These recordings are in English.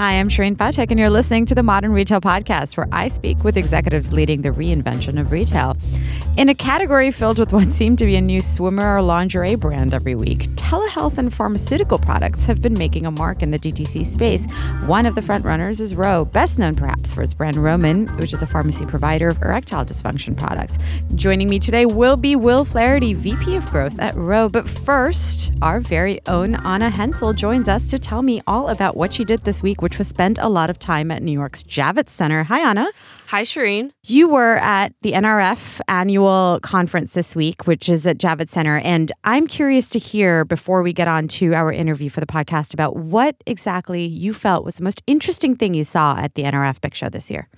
Hi, I'm Shareen Pathak, and you're listening to the Modern Retail Podcast, where I speak with executives leading the reinvention of retail. In a category filled with what seemed to be a new swimmer or lingerie brand every week, telehealth and pharmaceutical products have been making a mark in the DTC space. One of the frontrunners is Ro, best known perhaps for its brand Roman, which is a pharmacy provider of erectile dysfunction products. Joining me today will be Will Flaherty, VP of Growth at Ro. But first, our very own Anna Hensel joins us to tell me all about what she did this week, which was spend a lot of time at New York's Javits Center. Hi, Anna. Hi, Shareen. You were at the NRF annual conference this week, which is at Javits Center. And I'm curious to hear, before we get on to our interview for the podcast, about what exactly you felt was the most interesting thing you saw at the NRF Big Show this year.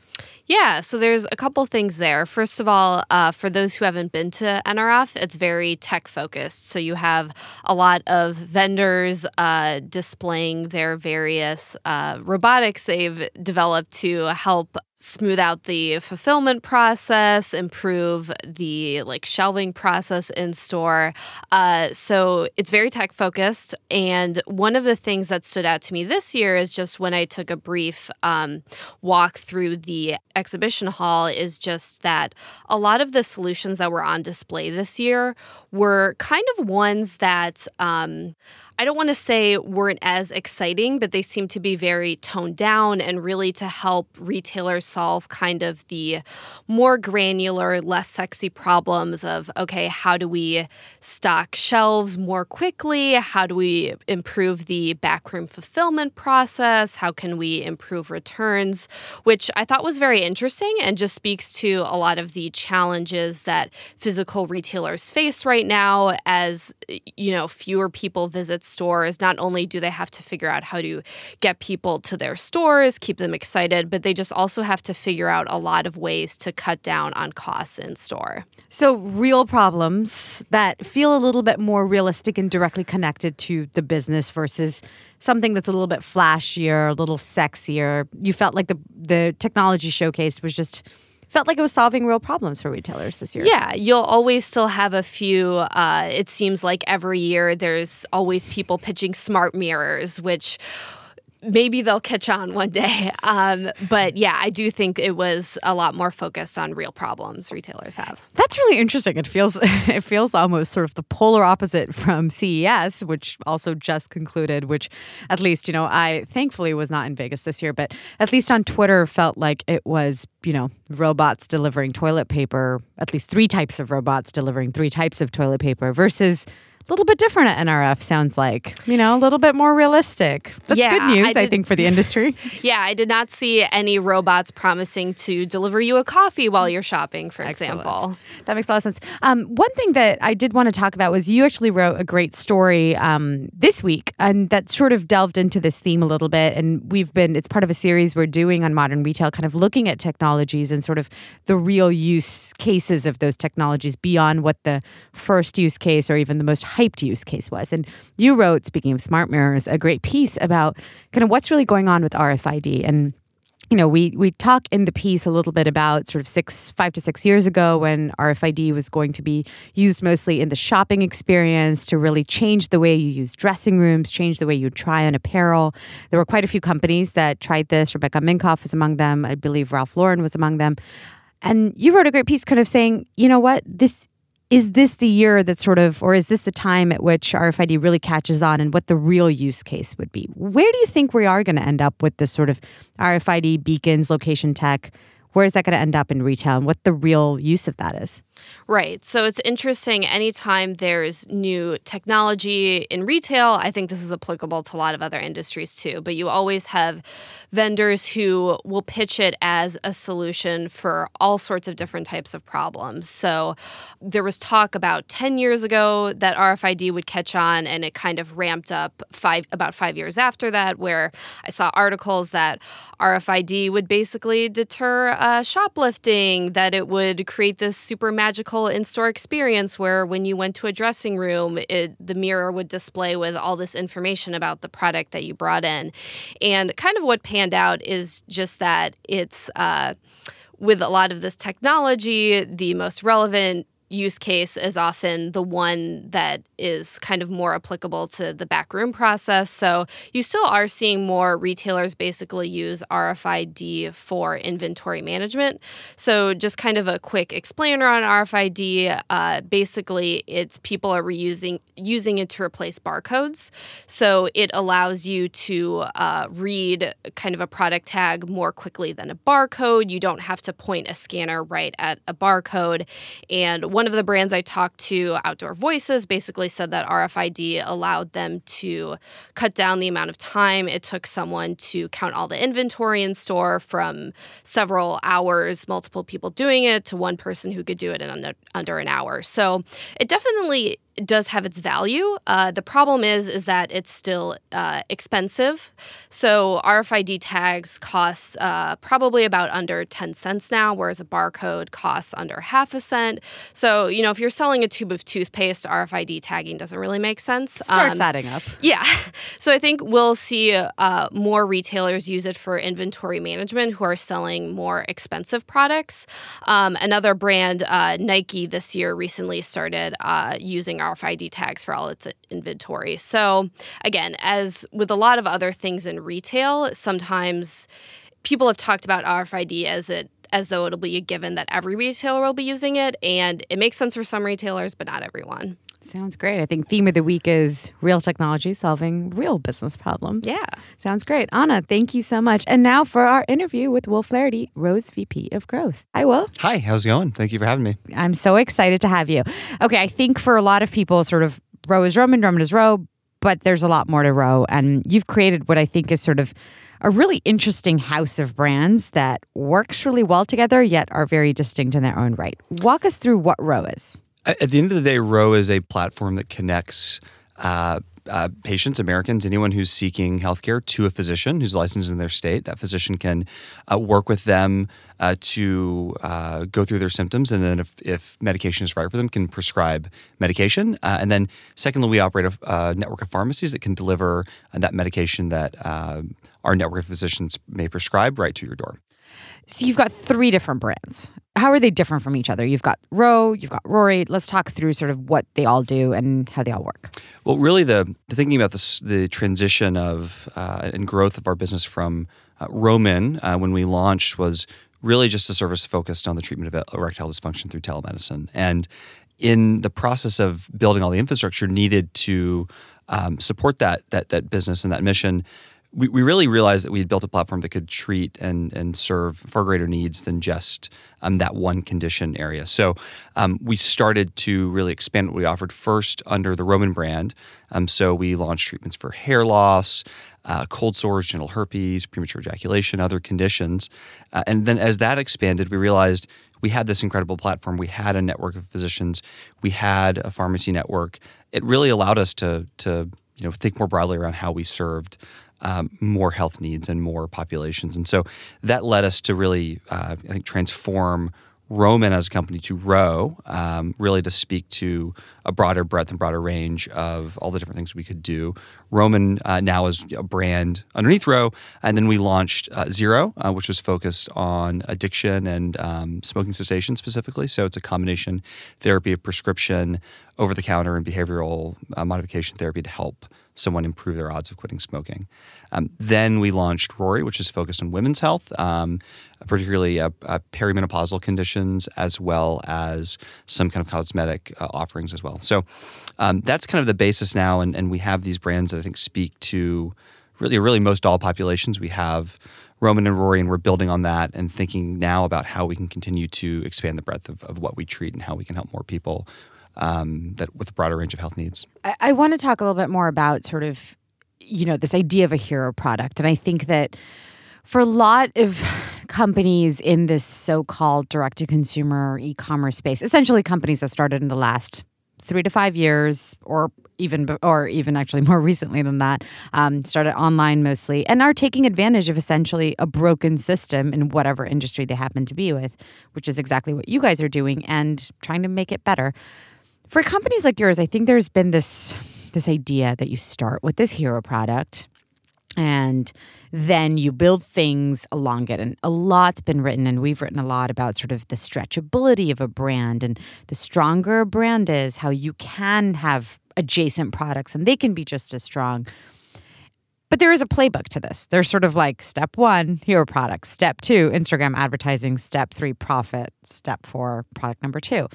Yeah, so there's a couple things there. First of all, uh, for those who haven't been to NRF, it's very tech focused. So you have a lot of vendors uh, displaying their various uh, robotics they've developed to help smooth out the fulfillment process, improve the like shelving process in store. Uh, so it's very tech focused. And one of the things that stood out to me this year is just when I took a brief um, walk through the exhibition hall, is just that a lot of the solutions that were on display this year were kind of ones that um, I don't want to say weren't as exciting, but they seem to be very toned down and really to help retailers solve kind of the more granular, less sexy problems of okay, how do we stock shelves more quickly? How do we improve the backroom fulfillment process? How can we improve returns? Which I thought was very interesting and just speaks to a lot of the challenges that physical retailers face right now as you know fewer people visit stores, not only do they have to figure out how to get people to their stores, keep them excited, but they just also have to figure out a lot of ways to cut down on costs in store. So, real problems that feel a little bit more realistic and directly connected to the business versus something that's a little bit flashier, a little sexier. You felt like the the technology showcase was just felt like it was solving real problems for retailers this year. Yeah, you'll always still have a few. Uh, it seems like every year there's always people pitching smart mirrors, which maybe they'll catch on one day. Um, but yeah, I do think it was a lot more focused on real problems retailers have. That's really interesting. It feels it feels almost sort of the polar opposite from CES, which also just concluded. Which, at least you know, I thankfully was not in Vegas this year, but at least on Twitter felt like it was you know robots delivering toilet paper. At least three types of robots delivering three types of toilet paper versus a little bit different at NRF, sounds like. You know, a little bit more realistic. That's yeah, good news, I, I, think, for the industry. yeah, I did not see any robots promising to deliver you a coffee while you're shopping, for Excellent. example. That makes a lot of sense. Um, one thing that I did want to talk about was you actually wrote a great story um, this week, and that sort of delved into this theme a little bit. And we've been, it's part of a series we're doing on modern retail, kind of looking at technologies and sort of the real use cases of those technologies beyond what the first use case or even the most hyped use case was. And you wrote, speaking of smart mirrors, a great piece about kind of what's really going on with RFID and you know, we we talk in the piece a little bit about sort of six, five to six years ago when RFID was going to be used mostly in the shopping experience to really change the way you use dressing rooms, change the way you try on apparel. There were quite a few companies that tried this. Rebecca Minkoff was among them. I believe Ralph Lauren was among them. And you wrote a great piece kind of saying, you know what, this is this the year that sort of, or is this the time at which RFID really catches on and what the real use case would be? Where do you think we are going to end up with this sort of RFID beacons, location tech? Where is that going to end up in retail and what the real use of that is? Right. So it's interesting anytime there's new technology in retail, I think this is applicable to a lot of other industries too, but you always have vendors who will pitch it as a solution for all sorts of different types of problems. So there was talk about 10 years ago that RFID would catch on and it kind of ramped up 5 about 5 years after that where I saw articles that RFID would basically deter uh, shoplifting, that it would create this super magic magical in-store experience where when you went to a dressing room, it, the mirror would display with all this information about the product that you brought in. And kind of what panned out is just that it's uh, with a lot of this technology, the most relevant use case is often the one that is kind of more applicable to the backroom process. So you still are seeing more retailers basically use RFID for inventory management. So just kind of a quick explainer on RFID. Uh, basically, it's people are reusing using it to replace barcodes. So it allows you to uh, read kind of a product tag more quickly than a barcode. You don't have to point a scanner right at a barcode. And one of the brands I talked to, Outdoor Voices, basically said that RFID allowed them to cut down the amount of time it took someone to count all the inventory in store from several hours, multiple people doing it, to one person who could do it in under, under an hour. So it definitely does have its value. Uh, the problem is is that it's still uh, expensive. So RFID tags cost uh, probably about under ten cents now, whereas a barcode costs under half a cent. So you know, if you're selling a tube of toothpaste, RFID tagging doesn't really make sense. Starts um, adding up. Yeah. So I think we'll see uh, more retailers use it for inventory management who are selling more expensive products. Um, another brand, uh, Nike, this year recently started uh, using RFID tags for all its inventory. So, again, as with a lot of other things in retail, sometimes people have talked about RFID as it as though it'll be a given that every retailer will be using it and it makes sense for some retailers but not everyone. Sounds great. I think theme of the week is real technology solving real business problems. Yeah. Sounds great. Anna, thank you so much. And now for our interview with Will Flaherty, Ro's VP of Growth. Hi, Will. Hi, how's it going? Thank you for having me. I'm so excited to have you. Okay, I think for a lot of people, sort of Ro is Roman, Roman is Ro, but there's a lot more to Ro. And you've created what I think is sort of a really interesting house of brands that works really well together, yet are very distinct in their own right. Walk us through what Ro is. At the end of the day, Ro is a platform that connects uh, uh, patients, Americans, anyone who's seeking healthcare to a physician who's licensed in their state. That physician can uh, work with them uh, to uh, go through their symptoms, and then if, if, medication is right for them, can prescribe medication. Uh, and then, secondly, we operate a, a, network of pharmacies that can deliver that medication that our network of physicians may prescribe right to your door. So you've got three different brands. How are they different from each other? You've got Ro, you've got Rory. Let's talk through sort of what they all do and how they all work. Well, really, the, the thinking about this, the transition of uh, and growth of our business from uh, Roman uh, when we launched was really just a service focused on the treatment of erectile dysfunction through telemedicine. And in the process of building all the infrastructure needed to um, support that that that business and that mission, we, we really realized that we had built a platform that could treat and, and serve far greater needs than just um, that one condition area. So um, we started to really expand what we offered first under the Roman brand. Um, so we launched treatments for hair loss, uh, cold sores, genital herpes, premature ejaculation, other conditions. Uh, and then as that expanded, we realized we had this incredible platform. We had a network of physicians. We had a pharmacy network. It really allowed us to to you know think more broadly around how we served um, more health needs and more populations. And so that led us to really, uh, I think, transform Roman as a company to Ro, um, really to speak to a broader breadth and broader range of all the different things we could do. Roman uh, now is a brand underneath Ro, and then we launched uh, Zero, uh, which was focused on addiction and um, smoking cessation specifically. So it's a combination therapy of prescription, over the counter, and behavioral uh, modification therapy to help someone improve their odds of quitting smoking. Um, then we launched Rory, which is focused on women's health, um, particularly uh, uh, perimenopausal conditions, as well as some kind of cosmetic uh, offerings as well. So um, that's kind of the basis now, and, and we have these brands that I think speak to really, really most all populations. We have Roman and Rory, and we're building on that and thinking now about how we can continue to expand the breadth of, of what we treat and how we can help more people um, that with a broader range of health needs. I, I want to talk a little bit more about sort of, you know, this idea of a hero product, and I think that for a lot of companies in this so-called direct-to-consumer e-commerce space, essentially companies that started in the last three to five years, or even or even actually more recently than that, um, started online mostly, and are taking advantage of essentially a broken system in whatever industry they happen to be with, which is exactly what you guys are doing and trying to make it better for companies like yours, I think there's been this this idea that you start with this hero product and then you build things along it. And a lot's been written and we've written a lot about sort of the stretchability of a brand and the stronger a brand is how you can have adjacent products and they can be just as strong. But there is a playbook to this. There's sort of like step one hero products step two instagram advertising. Step three profit. Step four product number two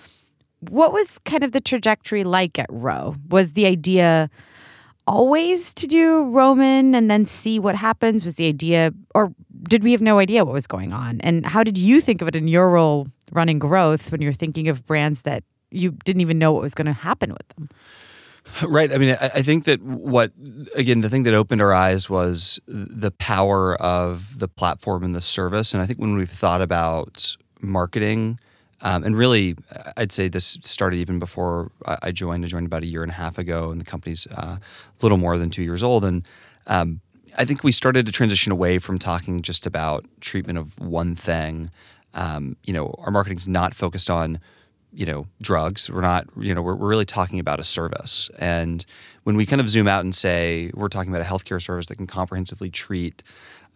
what was kind of the trajectory like at Ro was the idea always to do Roman and then see what happens? Was the idea, or did we have no idea what was going on? And how did you think of it in your role running growth when you're thinking of brands that you didn't even know what was going to happen with them? Right. I mean, I think that what, again, the thing that opened our eyes was the power of the platform and the service. And I think when we've thought about marketing, um, and really, I'd say this started even before I joined. I joined about a year and a half ago, and the company's uh, a little more than two years old. And um, I think we started to transition away from talking just about treatment of one thing. Um, you know, our marketing's not focused on you know drugs we're not you know we're, we're really talking about a service and when we kind of zoom out and say we're talking about a healthcare service that can comprehensively treat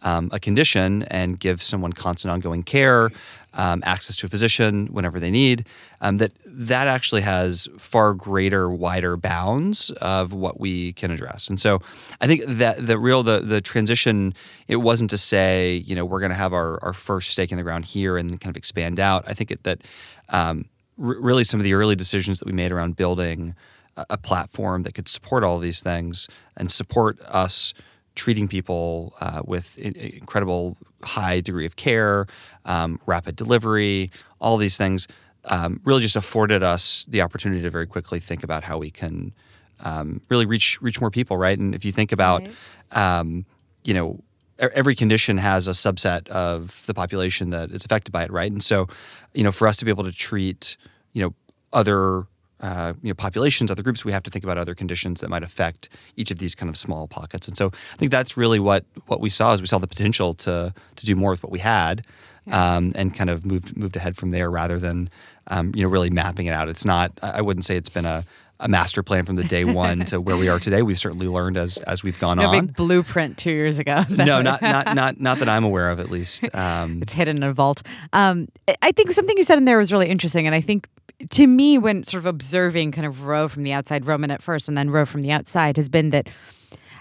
um, a condition and give someone constant ongoing care um, access to a physician whenever they need, um, that that actually has far greater, wider bounds of what we can address. And so, I think that the real the the transition it wasn't to say you know we're going to have our our first stake in the ground here and kind of expand out. I think it, that um, r- really some of the early decisions that we made around building a, a platform that could support all these things and support us treating people uh, with incredible high degree of care, um, rapid delivery, all these things um, really just afforded us the opportunity to very quickly think about how we can um, really reach reach more people, right? And if you think about, right. Um, you know, every condition has a subset of the population that is affected by it, right? And so, you know, for us to be able to treat, you know, other uh, you know, populations, other groups, we have to think about other conditions that might affect each of these kind of small pockets. And so I think that's really what what we saw is we saw the potential to to do more with what we had, yeah. um, and kind of moved moved ahead from there rather than um, you know really mapping it out. It's not. I wouldn't say it's been a a master plan from the day one to where we are today. We've certainly learned as as we've gone no on. big blueprint two years ago. no, not not not not that I'm aware of, at least. Um, it's hidden in a vault. Um, I think something you said in there was really interesting, and I think to me, when sort of observing kind of Ro from the outside, Roman at first, and then Ro from the outside, has been that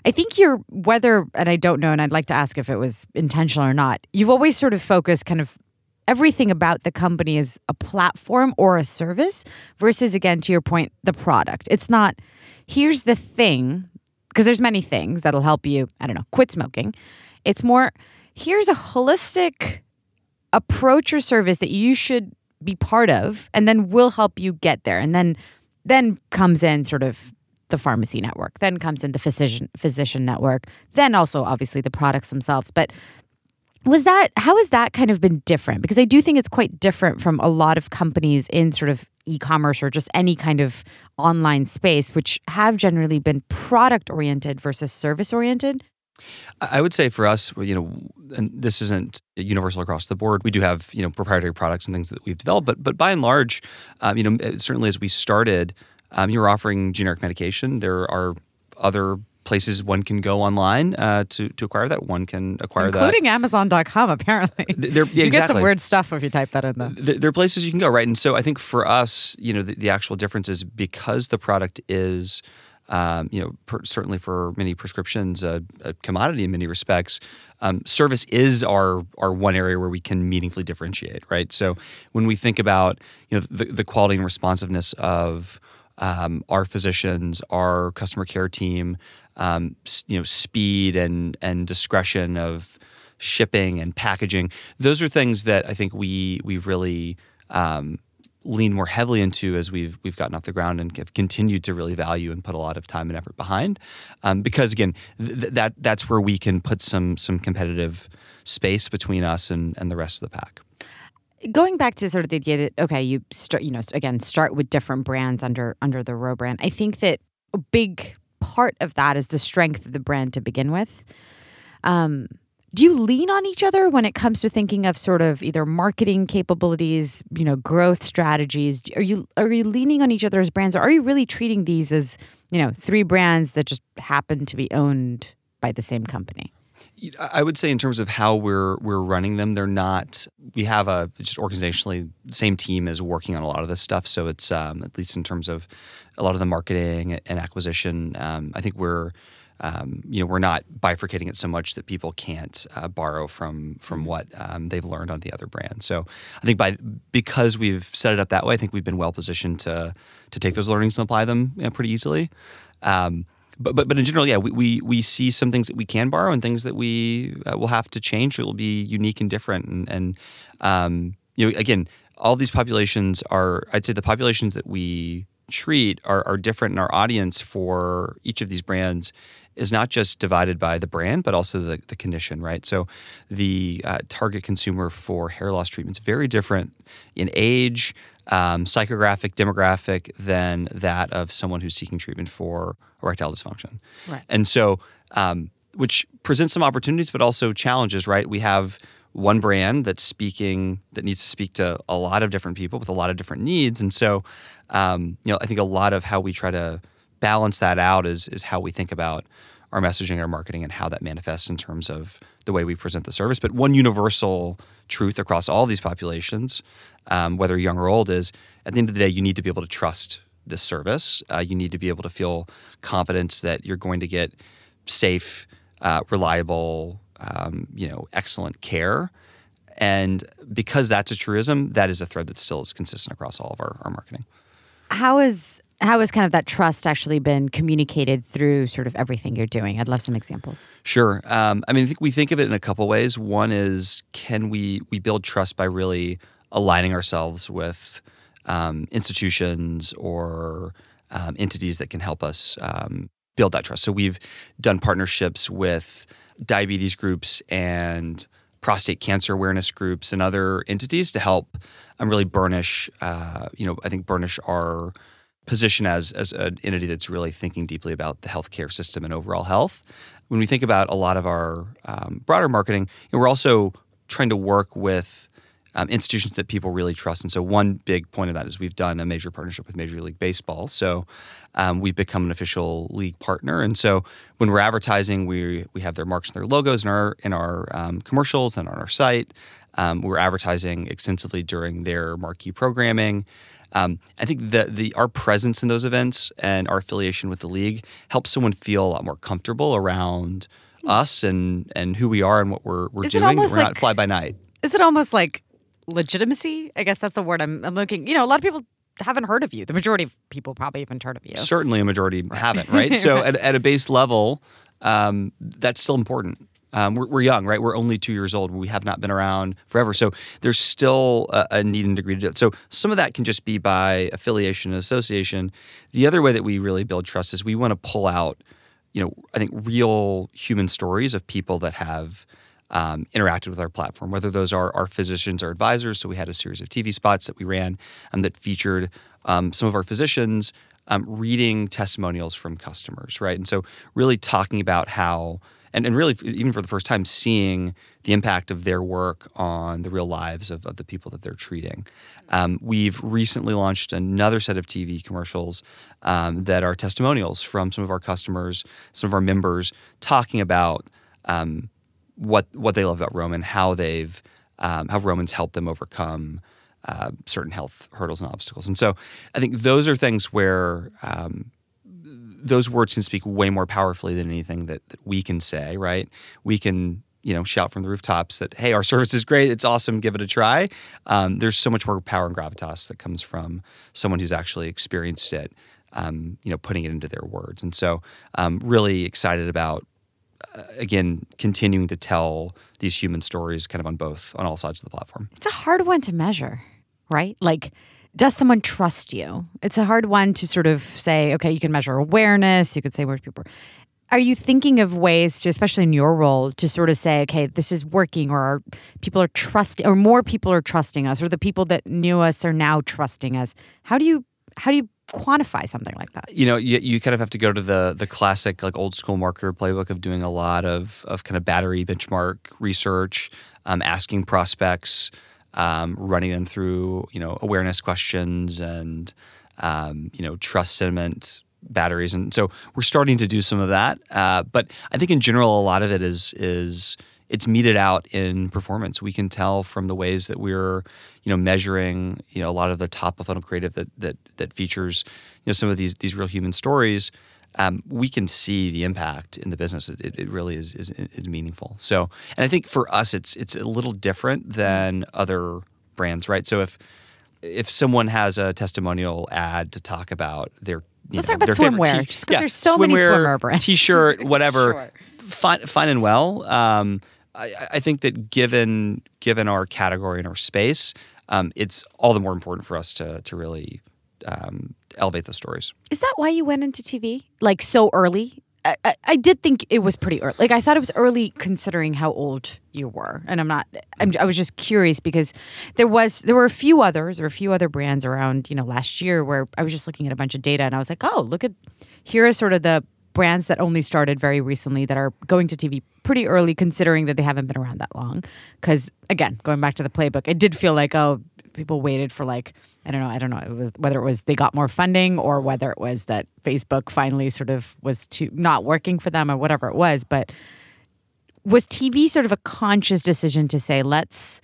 I think you're whether, and I don't know, and I'd like to ask if it was intentional or not. You've always sort of focused kind of everything about the company is a platform or a service versus again to your point the product it's not here's the thing because there's many things that'll help you i don't know quit smoking it's more here's a holistic approach or service that you should be part of and then we'll help you get there. And then then comes in sort of the pharmacy network then comes in the physician physician network then also obviously the products themselves. But was that how has that kind of been different? Because i do think it's quite different from a lot of companies in sort of e-commerce or just any kind of online space which have generally been product oriented versus service oriented I would say for us, you know, and this isn't universal across the board. We do have you know proprietary products and things that we've developed, but but by and large, um, you know, certainly as we started, um, you're offering generic medication. There are other places one can go online uh, to to acquire that. One can acquire Including that, including Amazon.com. Apparently, there, yeah, you exactly. get some weird stuff if you type that in. Though there are places you can go, right? And so I think for us, you know, the, the actual difference is because the product is um, you know, per, certainly for many prescriptions, uh, a commodity in many respects. Um, service is our our one area where we can meaningfully differentiate, right? So when we think about you know the, the quality and responsiveness of um, our physicians, our customer care team, um, you know, speed and and discretion of shipping and packaging, those are things that I think we we've really um, lean more heavily into as we've we've gotten off the ground and have continued to really value and put a lot of time and effort behind. Um, because again, th- that that's where we can put some some competitive space between us and and the rest of the pack. Going back to sort of the idea that okay, you start you know again start with different brands under under the Ro brand. I think that a big part of that is the strength of the brand to begin with. Um, do you lean on each other when it comes to thinking of sort of either marketing capabilities, you know, growth strategies? Are you are you leaning on each other as brands, or are you really treating these as you know three brands that just happen to be owned by the same company? I would say in terms of how we're we're running them, they're not. We have a just organizationally same team is working on a lot of this stuff. So it's um, at least in terms of a lot of the marketing and acquisition. Um, I think we're um, you know we're not bifurcating it so much that people can't uh, borrow from from mm-hmm. what um, they've learned on the other brand. So I think by because we've set it up that way, I think we've been well positioned to to take those learnings and apply them you know, pretty easily. Um, but, but but in general, yeah, we, we we see some things that we can borrow and things that we uh, will have to change. It will be unique and different. And, and um, you know, again, all these populations are. I'd say the populations that we treat are, are different, in our audience for each of these brands is not just divided by the brand, but also the, the condition, right? So the uh, target consumer for hair loss treatment is very different in age, um, psychographic, demographic than that of someone who's seeking treatment for erectile dysfunction. Right. And so, um, which presents some opportunities, but also challenges, right? We have one brand that's speaking that needs to speak to a lot of different people with a lot of different needs, and so, um, you know, I think a lot of how we try to balance that out is is how we think about our messaging, our marketing, and how that manifests in terms of the way we present the service. But one universal truth across all these populations, um, whether young or old, is at the end of the day, you need to be able to trust this service. Uh, you need to be able to feel confidence that you're going to get safe, uh, reliable, um, you know, excellent care. And because that's a truism, that is a thread that still is consistent across all of our, our marketing. How is how has kind of that trust actually been communicated through sort of everything you're doing? I'd love some examples. Sure. Um, I mean, I think we think of it in a couple ways. One is can we we build trust by really aligning ourselves with um, institutions or um, entities that can help us um, build that trust. So we've done partnerships with diabetes groups and prostate cancer awareness groups and other entities to help um, really burnish, uh, you know, I think burnish our position as as an entity that's really thinking deeply about the healthcare system and overall health. When we think about a lot of our um, broader marketing, you know, we're also trying to work with um, institutions that people really trust. And so, one big point of that is we've done a major partnership with Major League Baseball. So, um, we've become an official league partner. And so, when we're advertising, we we have their marks and their logos in our in our um, commercials and on our site. Um, we're advertising extensively during their marquee programming. Um, I think that the our presence in those events and our affiliation with the league helps someone feel a lot more comfortable around us and and who we are and what we're we're is doing. We're like, not fly by night. Is it almost like legitimacy? I guess that's the word I'm, I'm looking. You know, a lot of people haven't heard of you. The majority of people probably haven't heard of you. Certainly, a majority right. haven't. Right. so at, at a base level, um, that's still important. Um, we're, we're, young, right? We're only two years old. We have not been around forever. So there's still a, a need and degree to do it. So some of that can just be by affiliation and association. The other way that we really build trust is we want to pull out, you know, I think real human stories of people that have um, interacted with our platform, whether those are our physicians or advisors. So we had a series of TV spots that we ran um, that featured um, some of our physicians um, reading testimonials from customers, right? And so really talking about how and, and really even for the first time seeing the impact of their work on the real lives of, of the people that they're treating. Um, we've recently launched another set of tv commercials um, that are testimonials from some of our customers some of our members talking about um, what what they love about roman how they've um, how roman's helped them overcome uh, certain health hurdles and obstacles. And so i think those are things where um, those words can speak way more powerfully than anything that, that we can say, right? We can you know shout from the rooftops that hey our service is great. It's awesome. Give it a try. Um, there's so much more power and gravitas that comes from someone who's actually experienced it um, you know putting it into their words. And so um, really excited about uh, again continuing to tell these human stories kind of on both on all sides of the platform. It's a hard one to measure right? Like does someone trust you? It's a hard one to sort of say, okay, you can measure awareness, you could say where people are. Are you thinking of ways to, especially in your role, to sort of say, okay, this is working, or people are trusting, or more people are trusting us, or the people that knew us are now trusting us? How do you how do you quantify something like that? You know, you, you kind of have to go to the the classic like old school marketer playbook of doing a lot of of kind of battery benchmark research, um, asking prospects um, running them through you know awareness questions and um, you know trust sentiment batteries, and so we're starting to do some of that. Uh, but I think in general, a lot of it is is it's meted out in performance. We can tell from the ways that we're, you know, measuring, you know, a lot of the top of funnel creative that that that features, you know, some of these these real human stories. Um, we can see the impact in the business. It, it really is, is is meaningful. So, and I think for us, it's it's a little different than other brands, right? So if if someone has a testimonial ad to talk about their Let's know, talk about swimwear, t- just 'cause there's so many swimwear brands. t-shirt, whatever, Sure. fine, fine and well. Um, I, I think that given given our category and our space, um, it's all the more important for us to to really um, elevate those stories. Is that why you went into TV like so early? I, I, I did think it was pretty early. Like I thought it was early considering how old you were, and I'm not. I'm, I was just curious because there was there were a few others or a few other brands around you know last year where I was just looking at a bunch of data and I was like, oh, look at here are sort of the brands that only started very recently that are going to TV pretty early, considering that they haven't been around that long. Because again, going back to the playbook, it did feel like oh, people waited for like I don't know, I don't know, it was whether it was they got more funding or whether it was that Facebook finally sort of was too not working for them or whatever it was. But was TV sort of a conscious decision to say let's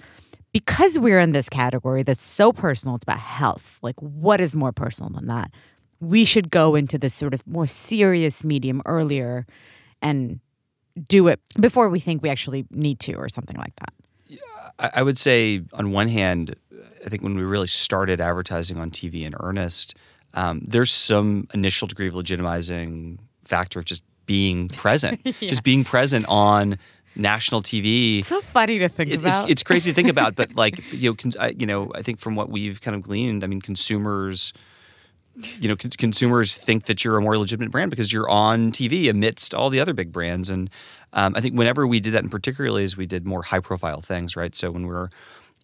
because we're in this category that's so personal, it's about health. Like, what is more personal than that? We should go into this sort of more serious medium earlier and do it before we think we actually need to, or something like that. I, I would say, on one hand, I think when we really started advertising on TV in earnest, um, there's some initial degree of legitimizing factor of just being present, just being present on national TV. It's so funny to think It- about. it's, it's crazy to think about, but like you know, con- I, you know, I think from what we've kind of gleaned, I mean, consumers, you know, con- consumers think that you're a more legitimate brand because you're on TV amidst all the other big brands, and um, I think whenever we did that, and particularly as we did more high profile things, right? So when we were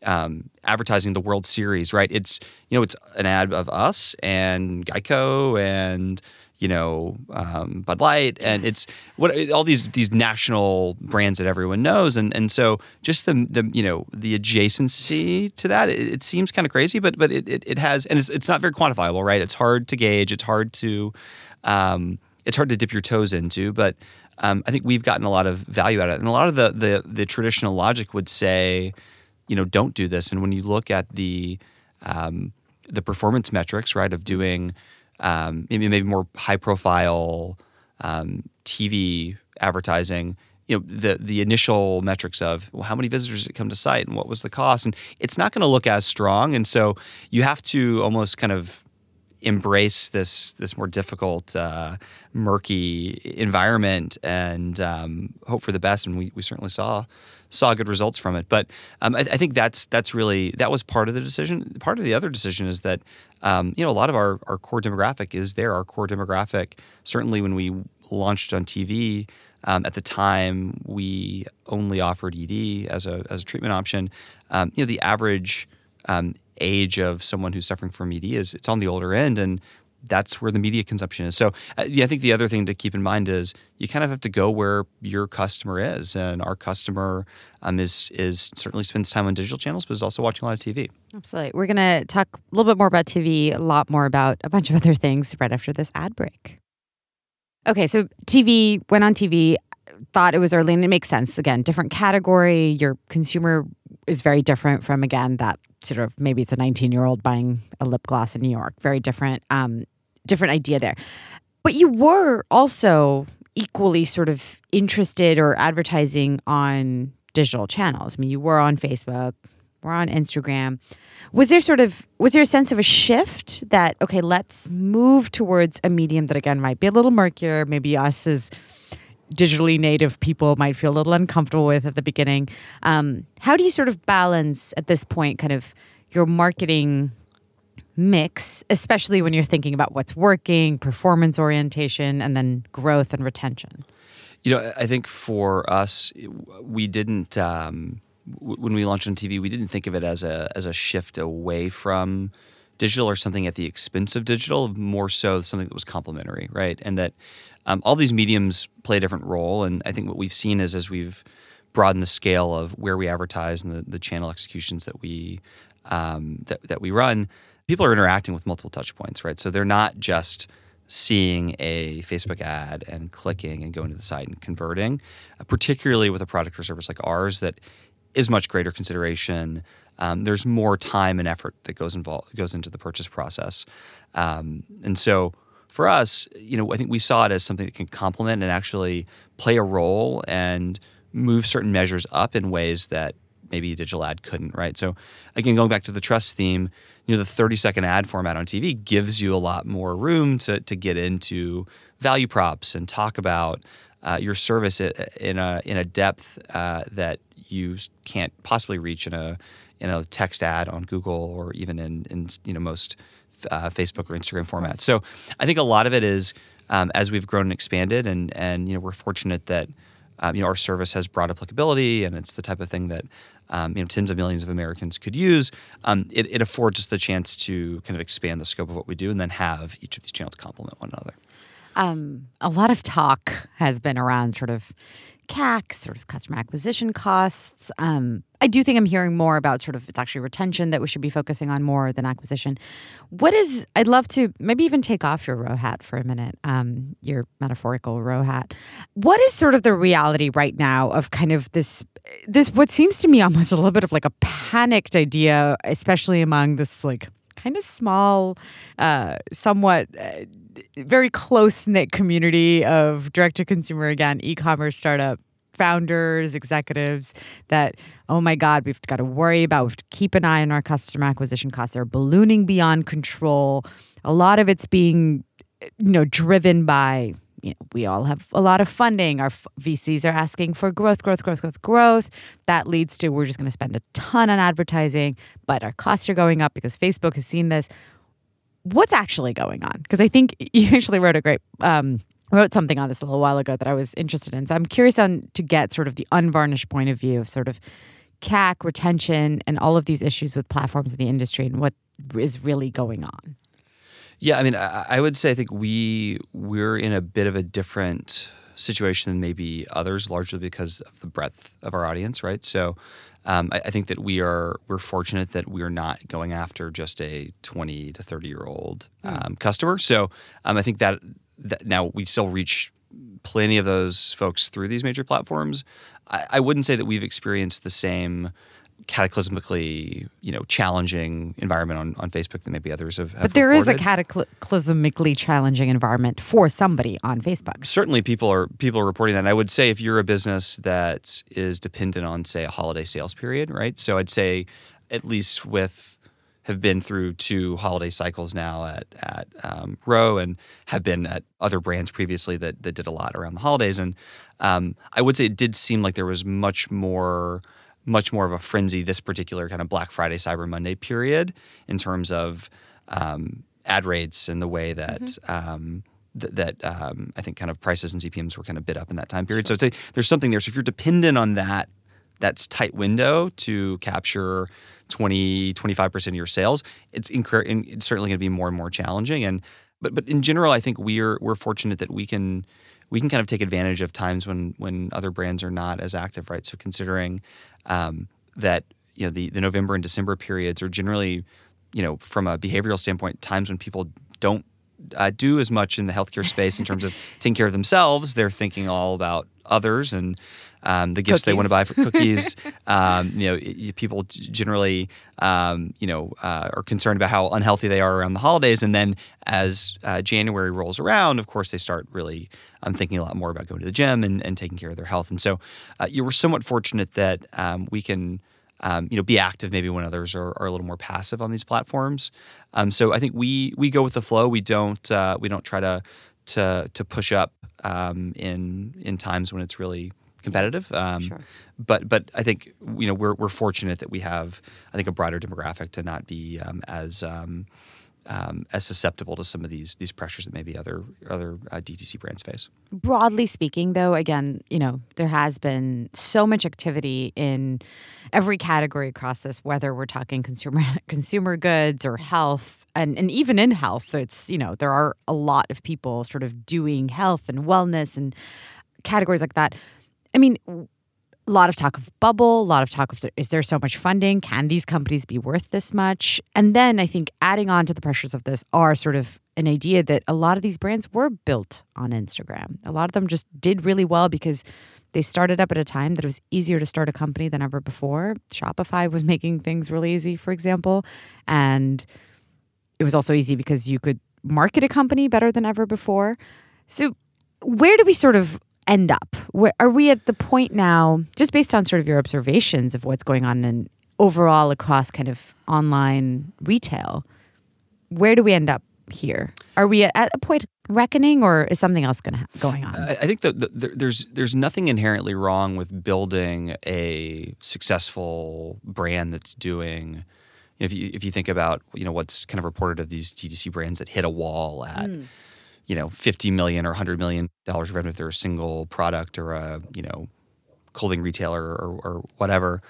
um, advertising the World Series, right? It's you know, it's an ad of us and Geico and you know um, Bud Light, and it's what all these these national brands that everyone knows, and and so just the the you know the adjacency to that, it, it seems kind of crazy, but but it, it, it has, and it's it's not very quantifiable, right? It's hard to gauge, it's hard to um, it's hard to dip your toes into, but um, I think we've gotten a lot of value out of it, and a lot of the the the traditional logic would say, you know, don't do this, and when you look at the um, the performance metrics, right, of doing um, maybe maybe more high profile um, TV advertising. You know the the initial metrics of well, how many visitors did come to site and what was the cost, and it's not going to look as strong, and so you have to almost kind of embrace this this more difficult, uh, murky environment and um, hope for the best. And we, we certainly saw saw good results from it. But um, I, I think that's that's really that was part of the decision. Part of the other decision is that um, you know a lot of our our core demographic is there. Our core demographic certainly when we launched on TV. Um, at the time, we only offered ED as a as a treatment option. Um, you know, the average um, age of someone who's suffering from ED is it's on the older end, and that's where the media consumption is. So, uh, yeah, I think the other thing to keep in mind is you kind of have to go where your customer is, and our customer um, is is certainly spends time on digital channels, but is also watching a lot of TV. Absolutely. We're going to talk a little bit more about TV, a lot more about a bunch of other things right after this ad break. Okay, so TV went on TV, thought it was early, and it makes sense. Again, different category. Your consumer is very different from, again, that sort of maybe it's a 19 year old buying a lip gloss in New York. Very different, um, different idea there. But you were also equally sort of interested or advertising on digital channels. I mean, you were on Facebook, we're on Instagram. Was there sort of was there a sense of a shift that okay, let's move towards a medium that again might be a little murkier, maybe us as digitally native people might feel a little uncomfortable with at the beginning. Um, how do you sort of balance at this point kind of your marketing mix, especially when you're thinking about what's working, performance orientation, and then growth and retention? You know, I think for us, we didn't um, w- when we launched on TV, we didn't think of it as a as a shift away from digital or something at the expense of digital. More so, something that was complementary, right? And that um, all these mediums play a different role. And I think what we've seen is as we've broadened the scale of where we advertise and the, the channel executions that we um, that, that we run, people are interacting with multiple touch points, right? So they're not just seeing a Facebook ad and clicking and going to the site and converting, uh, particularly with a product or service like ours that is much greater consideration. Um, there's more time and effort that goes involved goes into the purchase process, um, and so for us, you know, I think we saw it as something that can complement and actually play a role and move certain measures up in ways that maybe digital ad couldn't, right? So again, going back to the trust theme, you know, the 30 second ad format on TV gives you a lot more room to, to get into value props and talk about uh, your service in a in a depth uh, that you can't possibly reach in a in a text ad on Google or even in in you know most uh, Facebook or Instagram formats. So I think a lot of it is um, as we've grown and expanded, and and you know we're fortunate that um, you know our service has broad applicability, and it's the type of thing that um, you know tens of millions of Americans could use. Um, it, it, affords us the chance to kind of expand the scope of what we do, and then have each of these channels complement one another. Um, a lot of talk has been around sort of CAC, sort of customer acquisition costs. Um, I do think I'm hearing more about sort of it's actually retention that we should be focusing on more than acquisition. What is, I'd love to maybe even take off your Ro hat for a minute, um, your metaphorical Ro hat. What is sort of the reality right now of kind of this, this, what seems to me almost a little bit of like a panicked idea, especially among this like kind of small, uh, somewhat. Uh, very close knit community of direct to consumer again e-commerce startup founders, executives that, oh my God, we've got to worry about, we have to keep an eye on our customer acquisition costs. They're ballooning beyond control. A lot of it's being, you know, driven by, you know, we all have a lot of funding. Our VCs are asking for growth, growth, growth, growth, growth. That leads to we're just going to spend a ton on advertising, but our costs are going up because Facebook has seen this what's actually going on? Because I think you actually wrote a great um, wrote something on this a little while ago that I was interested in. So I'm curious on to get sort of the unvarnished point of view of sort of CAC retention and all of these issues with platforms in the industry and what is really going on. Yeah, I mean, I, I would say I think we we're in a bit of a different situation than maybe others, largely because of the breadth of our audience, right? So um, I, I, think that we are we're fortunate that we are not going after just a 20 to 30 year old hmm. um, mm. customer. So um, I think that, that now we still reach plenty of those folks through these major platforms. I, I wouldn't say that we've experienced the same cataclysmically, you know, challenging environment on, on Facebook than maybe others have. have but there reported. is a cataclysmically challenging environment for somebody on Facebook. Certainly, people are people are reporting that. And I would say if you're a business that is dependent on, say, a holiday sales period, right? So I'd say at least with have been through two holiday cycles now at at um, and have been at other brands previously that that did a lot around the holidays. And um, I would say it did seem like there was much more much more of a frenzy this particular kind of Black Friday, Cyber Monday period in terms of um, ad rates and the way that. Mm-hmm. Um, th- that um, I think kind of prices and CPMS were kind of bid up in that time period. So I'd say there's something there. So if you're dependent on that, that's tight window to capture 20, 25% of your sales, it's, incur- it's certainly going to be more and more challenging. And but but in general, I think we're we're fortunate that we can we can kind of take advantage of times when when other brands are not as active, right? So considering um, that you know the the November and December periods are generally you know from a behavioral standpoint times when people don't uh, do as much in the healthcare space in terms of taking care of themselves. They're thinking all about others and um, the gifts cookies. they want to buy for cookies. um, you know, people generally, um, you know, uh, are concerned about how unhealthy they are around the holidays. And then as uh, January rolls around, of course, they start really um, thinking a lot more about going to the gym and, and taking care of their health. And so, uh, you were somewhat fortunate that um, we can. Um, you know, be active maybe when others are, are a little more passive on these platforms. Um, so I think we we go with the flow. We don't uh, we don't try to to to push up um, in in times when it's really competitive. Um, sure. But but I think you know we're we're fortunate that we have I think a broader demographic to not be um, as um, as susceptible to some of these these pressures that maybe other other uh, DTC brands face. Broadly speaking, though, again, you know there has been so much activity in every category across this, whether we're talking consumer consumer goods or health, and and even in health, it's you know there are a lot of people sort of doing health and wellness and categories like that. I mean, a lot of talk of bubble, a lot of talk of is there so much funding? Can these companies be worth this much? And then I think adding on to the pressures of this are sort of an idea that a lot of these brands were built on Instagram. A lot of them just did really well because they started up at a time that it was easier to start a company than ever before. Shopify was making things really easy, for example. And it was also easy because you could market a company better than ever before. So, where do we sort of end up? Where are we at the point now, just based on sort of your observations of what's going on in overall across kind of online retail? Where do we end up here? Are we at a point reckoning, or is something else going ha- going on? I think that the, the, there's there's nothing inherently wrong with building a successful brand that's doing. If you if you think about you know what's kind of reported of these DTC brands that hit a wall at. Mm you know, 50 million or 100 million dollars revenue if they're a single product or a, you know, clothing retailer or, or whatever.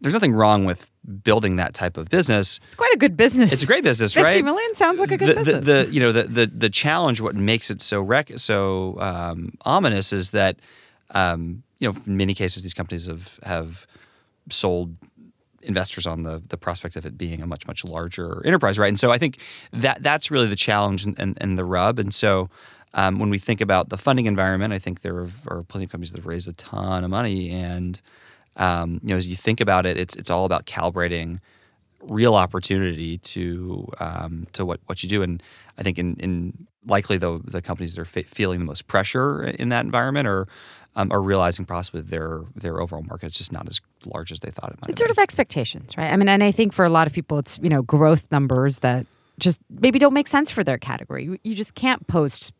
There's nothing wrong with building that type of business. It's quite a good business. It's a great business, 50 right? 50 million sounds like a good the, business. The, the, you know the, the the challenge, what makes it so rec- so um, ominous, is that um, you know in many cases these companies have have sold investors on the the prospect of it being a much much larger enterprise, right? And so I think that that's really the challenge and, and, and the rub. And so um, when we think about the funding environment, I think there are plenty of companies that have raised a ton of money, and um, you know as you think about it, it's it's all about calibrating real opportunity to um, to what what you do. And I think in, in likely the the companies that are fe- feeling the most pressure in that environment are um, are realizing possibly their their overall market is just not as large as they thought it might. Be. It's sort of expectations, right? I mean, and I think for a lot of people, it's you know growth numbers that just maybe don't make sense for their category. You just can't post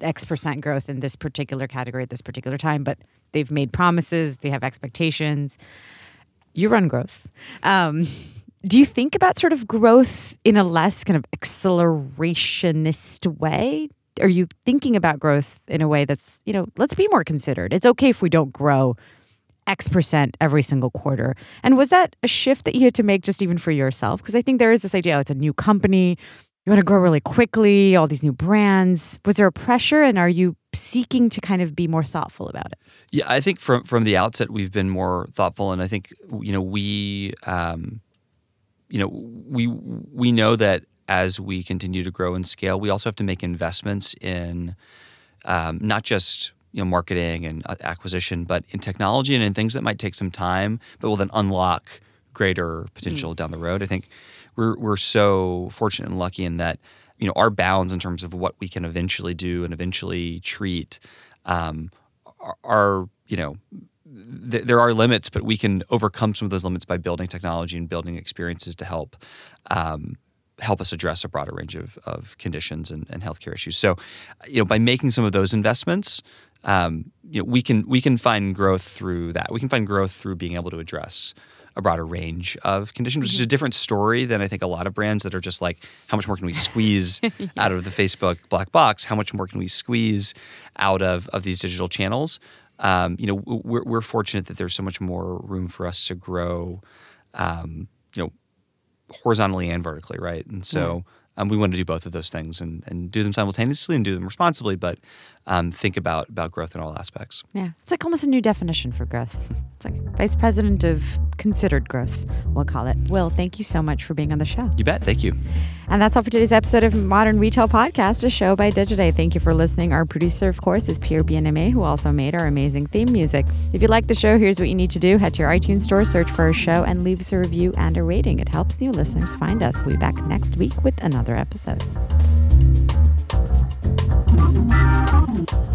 X percent growth in this particular category at this particular time, but they've made promises, they have expectations. You run growth. Um, do you think about sort of growth in a less kind of accelerationist way? Are you thinking about growth in a way that's you know let's be more considered. It's okay if we don't grow x percent every single quarter. And was that a shift that you had to make just even for yourself? Because i think there is this idea oh, it's a new company. You want to grow really quickly all these new brands. Was there a pressure and are you seeking to kind of be more thoughtful about it? Yeah i think from from the outset we've been more thoughtful and i think you know we um you know we we know that as we continue to grow and scale, we also have to make investments in um, not just you know marketing and uh, acquisition, but in technology and in things that might take some time, but will then unlock greater potential mm. down the road. I think we're we're so fortunate and lucky in that you know our bounds in terms of what we can eventually do and eventually treat um, are, are, you know th- there are limits, but we can overcome some of those limits by building technology and building experiences to help um, help us address a broader range of, of conditions and, and healthcare issues. So, you know, by making some of those investments, um, you know, we can we can find growth through that. We can find growth through being able to address a broader range of conditions, which is a mm-hmm. different story than I think a lot of brands that are just like, how much more can we squeeze yeah. out of the Facebook black box? How much more can we squeeze out of of these digital channels? Um, you know, we're, we're fortunate that there's so much more room for us to grow. Um, you know, horizontally and vertically, right? And so um, we want to do both of those things and, and do them simultaneously and do them responsibly, but um, think about about growth in all aspects. Yeah, it's like almost a new definition for growth. It's like vice president of considered growth, we'll call it. Will, thank you so much for being on the show. You bet. Thank you. And that's all for today's episode of Modern Retail Podcast, a show by Digiday. Thank you for listening. Our producer, of course, is Pierre Bienaimé, who also made our amazing theme music. If you like the show, here's what you need to do: head to your iTunes store, search for our show, and leave us a review and a rating. It helps new listeners find us. We'll be back next week with another episode. Thank you.